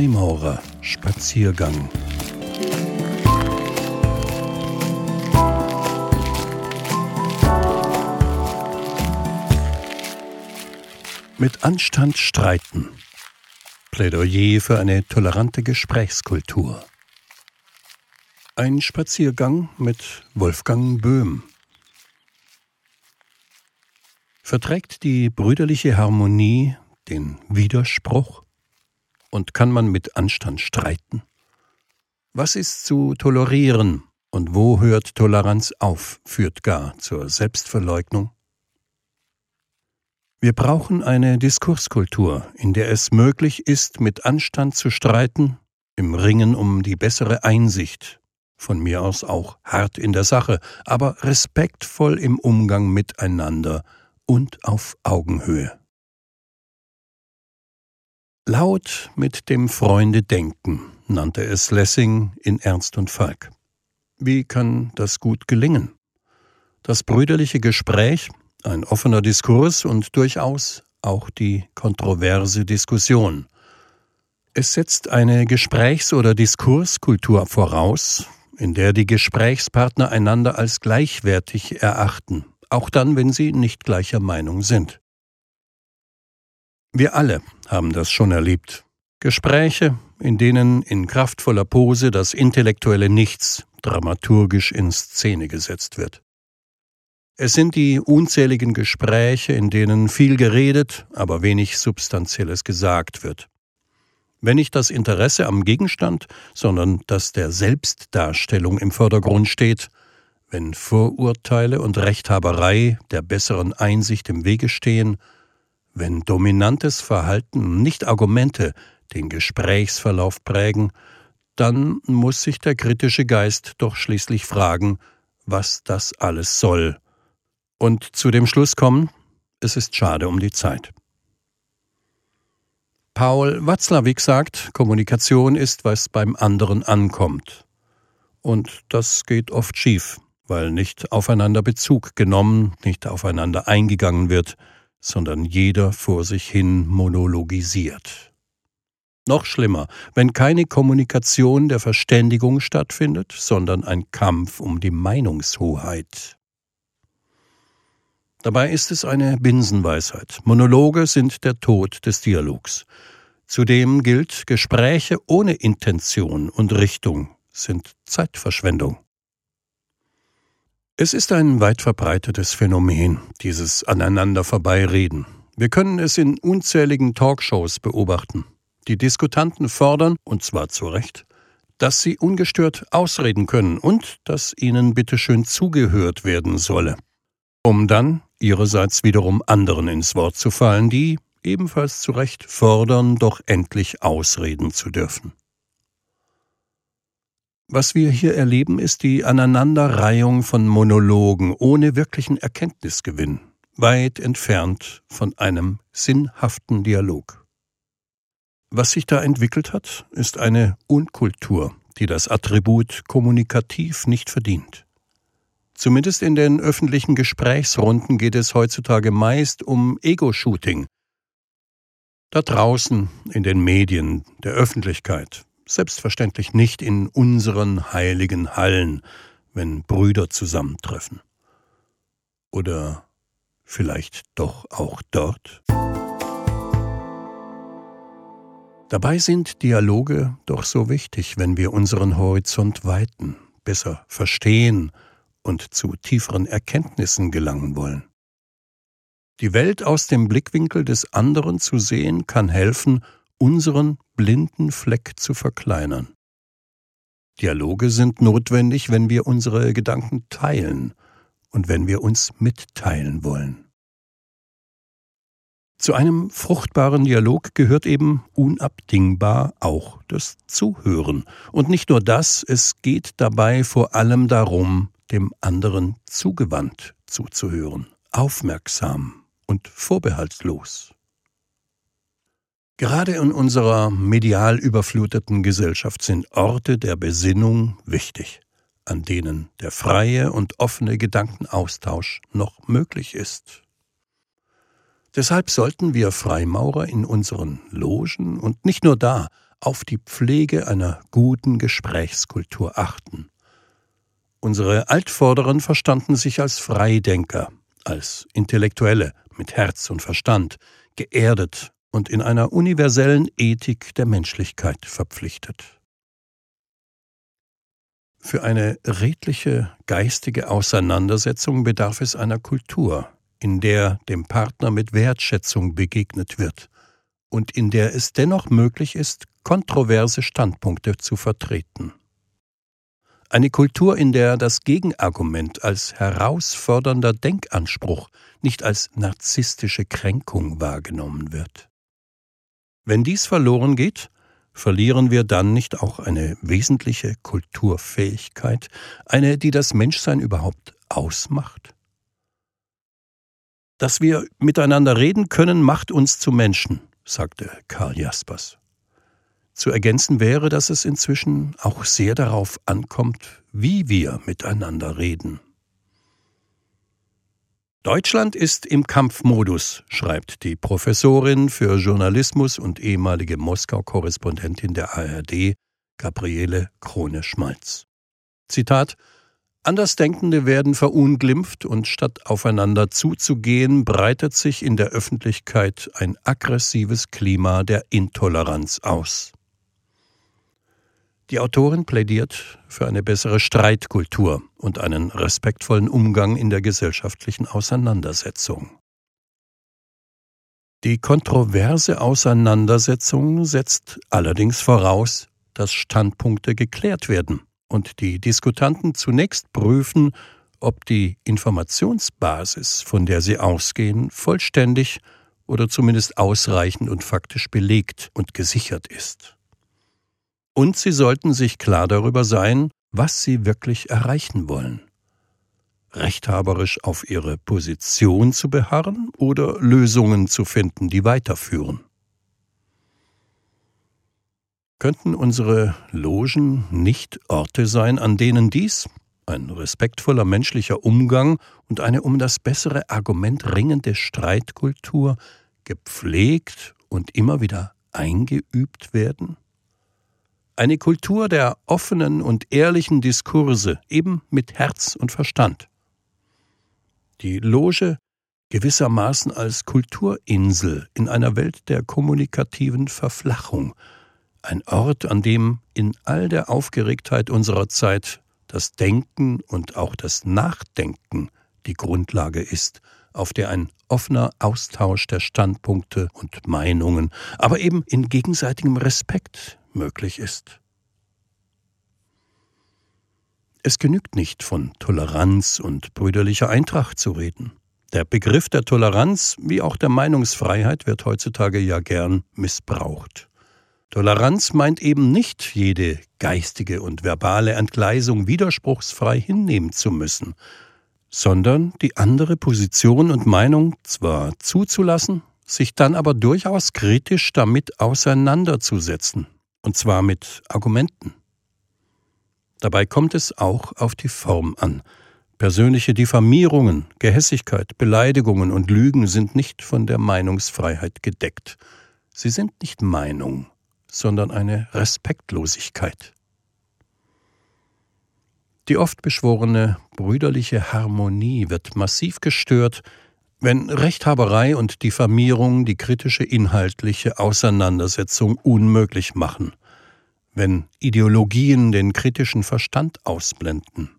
Freimaurer Spaziergang. Mit Anstand streiten. Plädoyer für eine tolerante Gesprächskultur. Ein Spaziergang mit Wolfgang Böhm. Verträgt die brüderliche Harmonie den Widerspruch? Und kann man mit Anstand streiten? Was ist zu tolerieren und wo hört Toleranz auf, führt gar zur Selbstverleugnung? Wir brauchen eine Diskurskultur, in der es möglich ist, mit Anstand zu streiten, im Ringen um die bessere Einsicht, von mir aus auch hart in der Sache, aber respektvoll im Umgang miteinander und auf Augenhöhe. Laut mit dem Freunde denken, nannte es Lessing in Ernst und Falk. Wie kann das gut gelingen? Das brüderliche Gespräch, ein offener Diskurs und durchaus auch die kontroverse Diskussion. Es setzt eine Gesprächs- oder Diskurskultur voraus, in der die Gesprächspartner einander als gleichwertig erachten, auch dann, wenn sie nicht gleicher Meinung sind. Wir alle haben das schon erlebt. Gespräche, in denen in kraftvoller Pose das intellektuelle Nichts dramaturgisch in Szene gesetzt wird. Es sind die unzähligen Gespräche, in denen viel geredet, aber wenig Substanzielles gesagt wird. Wenn nicht das Interesse am Gegenstand, sondern das der Selbstdarstellung im Vordergrund steht, wenn Vorurteile und Rechthaberei der besseren Einsicht im Wege stehen, wenn dominantes Verhalten, nicht Argumente, den Gesprächsverlauf prägen, dann muss sich der kritische Geist doch schließlich fragen, was das alles soll, und zu dem Schluss kommen, es ist schade um die Zeit. Paul Watzlawick sagt, Kommunikation ist, was beim anderen ankommt. Und das geht oft schief, weil nicht aufeinander Bezug genommen, nicht aufeinander eingegangen wird, sondern jeder vor sich hin monologisiert. Noch schlimmer, wenn keine Kommunikation der Verständigung stattfindet, sondern ein Kampf um die Meinungshoheit. Dabei ist es eine Binsenweisheit. Monologe sind der Tod des Dialogs. Zudem gilt, Gespräche ohne Intention und Richtung sind Zeitverschwendung. Es ist ein weit verbreitetes Phänomen, dieses aneinander vorbeireden. Wir können es in unzähligen Talkshows beobachten. Die Diskutanten fordern, und zwar zu Recht, dass sie ungestört ausreden können und dass ihnen bitteschön zugehört werden solle, um dann ihrerseits wiederum anderen ins Wort zu fallen, die ebenfalls zu Recht fordern, doch endlich ausreden zu dürfen. Was wir hier erleben, ist die Aneinanderreihung von Monologen ohne wirklichen Erkenntnisgewinn, weit entfernt von einem sinnhaften Dialog. Was sich da entwickelt hat, ist eine Unkultur, die das Attribut kommunikativ nicht verdient. Zumindest in den öffentlichen Gesprächsrunden geht es heutzutage meist um Ego-Shooting. Da draußen, in den Medien, der Öffentlichkeit, selbstverständlich nicht in unseren heiligen Hallen, wenn Brüder zusammentreffen. Oder vielleicht doch auch dort? Dabei sind Dialoge doch so wichtig, wenn wir unseren Horizont weiten, besser verstehen und zu tieferen Erkenntnissen gelangen wollen. Die Welt aus dem Blickwinkel des anderen zu sehen, kann helfen, unseren blinden Fleck zu verkleinern. Dialoge sind notwendig, wenn wir unsere Gedanken teilen und wenn wir uns mitteilen wollen. Zu einem fruchtbaren Dialog gehört eben unabdingbar auch das Zuhören. Und nicht nur das, es geht dabei vor allem darum, dem anderen zugewandt zuzuhören, aufmerksam und vorbehaltlos. Gerade in unserer medial überfluteten Gesellschaft sind Orte der Besinnung wichtig, an denen der freie und offene Gedankenaustausch noch möglich ist. Deshalb sollten wir Freimaurer in unseren Logen und nicht nur da, auf die Pflege einer guten Gesprächskultur achten. Unsere Altvorderen verstanden sich als Freidenker, als Intellektuelle mit Herz und Verstand, geerdet und in einer universellen Ethik der Menschlichkeit verpflichtet. Für eine redliche geistige Auseinandersetzung bedarf es einer Kultur, in der dem Partner mit Wertschätzung begegnet wird und in der es dennoch möglich ist, kontroverse Standpunkte zu vertreten. Eine Kultur, in der das Gegenargument als herausfordernder Denkanspruch, nicht als narzisstische Kränkung wahrgenommen wird. Wenn dies verloren geht, verlieren wir dann nicht auch eine wesentliche Kulturfähigkeit, eine, die das Menschsein überhaupt ausmacht? Dass wir miteinander reden können, macht uns zu Menschen, sagte Karl Jaspers. Zu ergänzen wäre, dass es inzwischen auch sehr darauf ankommt, wie wir miteinander reden. Deutschland ist im Kampfmodus, schreibt die Professorin für Journalismus und ehemalige Moskau-Korrespondentin der ARD, Gabriele Krone-Schmalz. Zitat Andersdenkende werden verunglimpft und statt aufeinander zuzugehen, breitet sich in der Öffentlichkeit ein aggressives Klima der Intoleranz aus. Die Autorin plädiert für eine bessere Streitkultur und einen respektvollen Umgang in der gesellschaftlichen Auseinandersetzung. Die kontroverse Auseinandersetzung setzt allerdings voraus, dass Standpunkte geklärt werden und die Diskutanten zunächst prüfen, ob die Informationsbasis, von der sie ausgehen, vollständig oder zumindest ausreichend und faktisch belegt und gesichert ist und sie sollten sich klar darüber sein, was sie wirklich erreichen wollen. Rechthaberisch auf ihre Position zu beharren oder Lösungen zu finden, die weiterführen. Könnten unsere Logen nicht Orte sein, an denen dies, ein respektvoller menschlicher Umgang und eine um das bessere Argument ringende Streitkultur gepflegt und immer wieder eingeübt werden? Eine Kultur der offenen und ehrlichen Diskurse, eben mit Herz und Verstand. Die Loge gewissermaßen als Kulturinsel in einer Welt der kommunikativen Verflachung, ein Ort, an dem in all der Aufgeregtheit unserer Zeit das Denken und auch das Nachdenken die Grundlage ist, auf der ein offener Austausch der Standpunkte und Meinungen, aber eben in gegenseitigem Respekt möglich ist. Es genügt nicht, von Toleranz und brüderlicher Eintracht zu reden. Der Begriff der Toleranz wie auch der Meinungsfreiheit wird heutzutage ja gern missbraucht. Toleranz meint eben nicht, jede geistige und verbale Entgleisung widerspruchsfrei hinnehmen zu müssen, sondern die andere Position und Meinung zwar zuzulassen, sich dann aber durchaus kritisch damit auseinanderzusetzen und zwar mit Argumenten. Dabei kommt es auch auf die Form an. Persönliche Diffamierungen, Gehässigkeit, Beleidigungen und Lügen sind nicht von der Meinungsfreiheit gedeckt. Sie sind nicht Meinung, sondern eine Respektlosigkeit. Die oft beschworene brüderliche Harmonie wird massiv gestört, wenn Rechthaberei und Diffamierung die kritische inhaltliche Auseinandersetzung unmöglich machen, wenn Ideologien den kritischen Verstand ausblenden,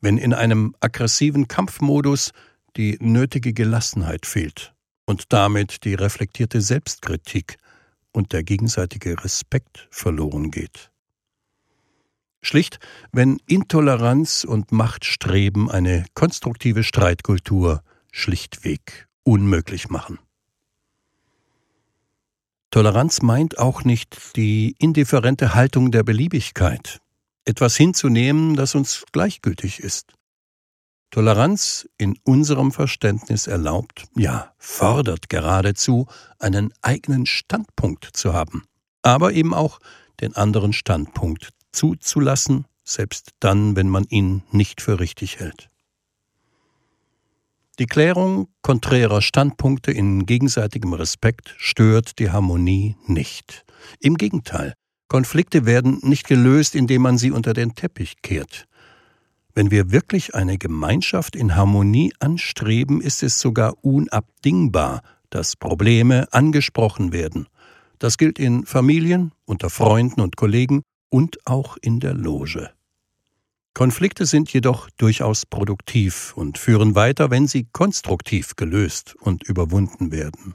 wenn in einem aggressiven Kampfmodus die nötige Gelassenheit fehlt. Und damit die reflektierte Selbstkritik und der gegenseitige Respekt verloren geht. Schlicht, wenn Intoleranz und Machtstreben eine konstruktive Streitkultur schlichtweg unmöglich machen. Toleranz meint auch nicht die indifferente Haltung der Beliebigkeit, etwas hinzunehmen, das uns gleichgültig ist. Toleranz in unserem Verständnis erlaubt, ja, fordert geradezu, einen eigenen Standpunkt zu haben, aber eben auch den anderen Standpunkt zuzulassen, selbst dann, wenn man ihn nicht für richtig hält. Die Klärung konträrer Standpunkte in gegenseitigem Respekt stört die Harmonie nicht. Im Gegenteil, Konflikte werden nicht gelöst, indem man sie unter den Teppich kehrt. Wenn wir wirklich eine Gemeinschaft in Harmonie anstreben, ist es sogar unabdingbar, dass Probleme angesprochen werden. Das gilt in Familien, unter Freunden und Kollegen und auch in der Loge. Konflikte sind jedoch durchaus produktiv und führen weiter, wenn sie konstruktiv gelöst und überwunden werden.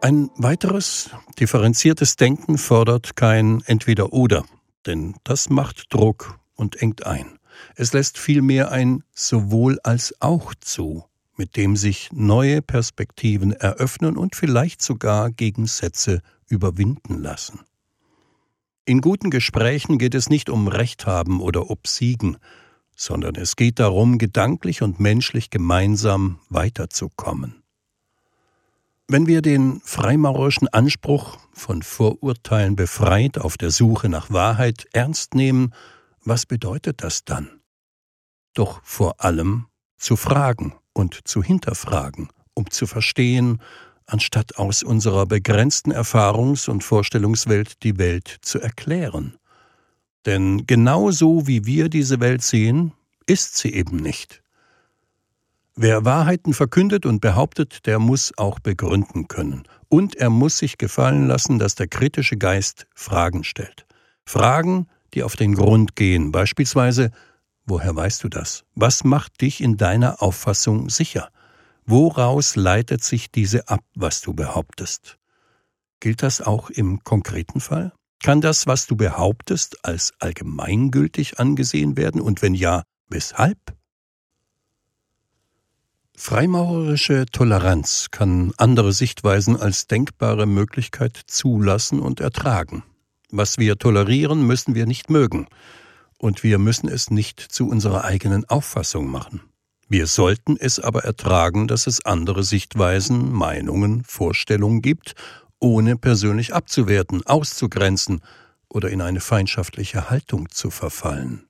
Ein weiteres differenziertes Denken fordert kein Entweder-Oder, denn das macht Druck und engt ein. Es lässt vielmehr ein sowohl als auch zu, mit dem sich neue Perspektiven eröffnen und vielleicht sogar Gegensätze überwinden lassen. In guten Gesprächen geht es nicht um Recht haben oder obsiegen, sondern es geht darum, gedanklich und menschlich gemeinsam weiterzukommen. Wenn wir den freimaurerischen Anspruch, von Vorurteilen befreit auf der Suche nach Wahrheit ernst nehmen, was bedeutet das dann? Doch vor allem zu fragen und zu hinterfragen, um zu verstehen, anstatt aus unserer begrenzten Erfahrungs- und Vorstellungswelt die Welt zu erklären. Denn genau so wie wir diese Welt sehen, ist sie eben nicht. Wer Wahrheiten verkündet und behauptet, der muss auch begründen können. Und er muss sich gefallen lassen, dass der kritische Geist Fragen stellt. Fragen, die auf den Grund gehen. Beispielsweise, woher weißt du das? Was macht dich in deiner Auffassung sicher? Woraus leitet sich diese ab, was du behauptest? Gilt das auch im konkreten Fall? Kann das, was du behauptest, als allgemeingültig angesehen werden? Und wenn ja, weshalb? Freimaurerische Toleranz kann andere Sichtweisen als denkbare Möglichkeit zulassen und ertragen. Was wir tolerieren, müssen wir nicht mögen, und wir müssen es nicht zu unserer eigenen Auffassung machen. Wir sollten es aber ertragen, dass es andere Sichtweisen, Meinungen, Vorstellungen gibt, ohne persönlich abzuwerten, auszugrenzen oder in eine feindschaftliche Haltung zu verfallen.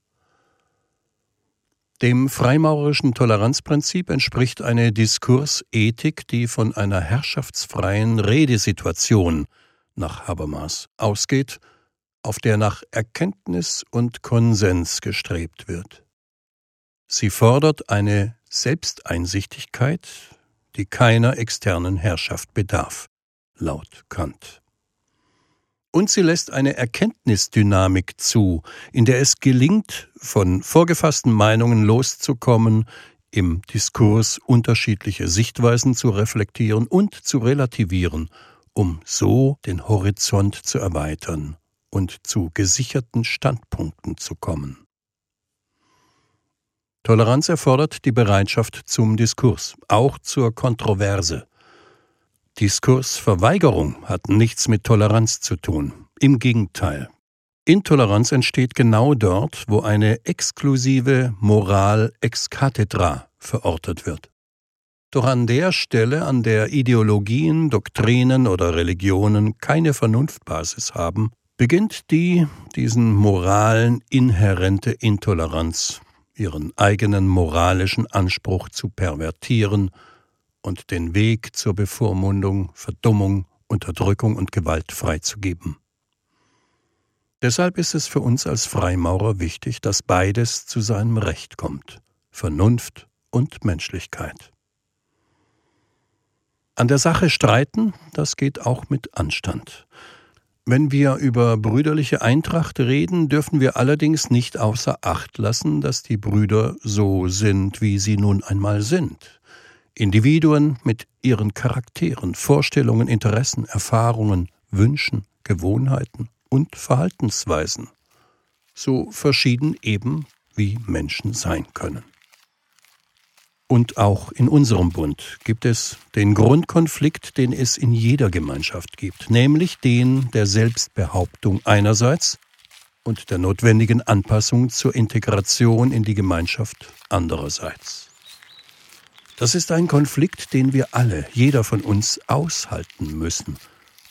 Dem freimaurerischen Toleranzprinzip entspricht eine Diskursethik, die von einer herrschaftsfreien Redesituation nach Habermas ausgeht, auf der nach Erkenntnis und Konsens gestrebt wird. Sie fordert eine Selbsteinsichtigkeit, die keiner externen Herrschaft bedarf, laut Kant. Und sie lässt eine Erkenntnisdynamik zu, in der es gelingt, von vorgefassten Meinungen loszukommen, im Diskurs unterschiedliche Sichtweisen zu reflektieren und zu relativieren, um so den Horizont zu erweitern und zu gesicherten Standpunkten zu kommen. Toleranz erfordert die Bereitschaft zum Diskurs, auch zur Kontroverse, Diskursverweigerung hat nichts mit Toleranz zu tun. Im Gegenteil. Intoleranz entsteht genau dort, wo eine exklusive Moral ex cathedra verortet wird. Doch an der Stelle, an der Ideologien, Doktrinen oder Religionen keine Vernunftbasis haben, beginnt die diesen Moralen inhärente Intoleranz, ihren eigenen moralischen Anspruch zu pervertieren und den Weg zur Bevormundung, Verdummung, Unterdrückung und Gewalt freizugeben. Deshalb ist es für uns als Freimaurer wichtig, dass beides zu seinem Recht kommt Vernunft und Menschlichkeit. An der Sache streiten, das geht auch mit Anstand. Wenn wir über brüderliche Eintracht reden, dürfen wir allerdings nicht außer Acht lassen, dass die Brüder so sind, wie sie nun einmal sind. Individuen mit ihren Charakteren, Vorstellungen, Interessen, Erfahrungen, Wünschen, Gewohnheiten und Verhaltensweisen, so verschieden eben wie Menschen sein können. Und auch in unserem Bund gibt es den Grundkonflikt, den es in jeder Gemeinschaft gibt, nämlich den der Selbstbehauptung einerseits und der notwendigen Anpassung zur Integration in die Gemeinschaft andererseits. Das ist ein Konflikt, den wir alle, jeder von uns, aushalten müssen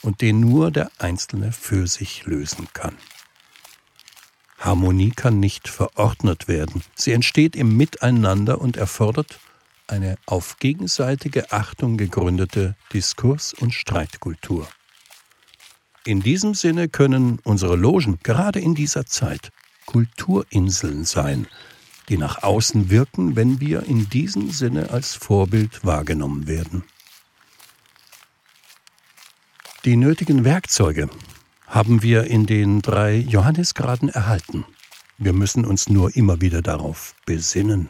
und den nur der Einzelne für sich lösen kann. Harmonie kann nicht verordnet werden, sie entsteht im Miteinander und erfordert eine auf gegenseitige Achtung gegründete Diskurs- und Streitkultur. In diesem Sinne können unsere Logen gerade in dieser Zeit Kulturinseln sein, die nach außen wirken, wenn wir in diesem Sinne als Vorbild wahrgenommen werden. Die nötigen Werkzeuge haben wir in den drei Johannisgraden erhalten. Wir müssen uns nur immer wieder darauf besinnen.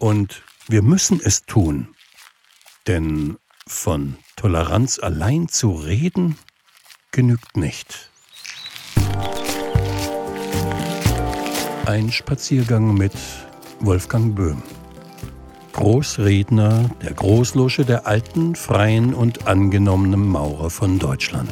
Und wir müssen es tun, denn von Toleranz allein zu reden genügt nicht. Ein Spaziergang mit Wolfgang Böhm. Großredner der Großlosche der alten, freien und angenommenen Maurer von Deutschland.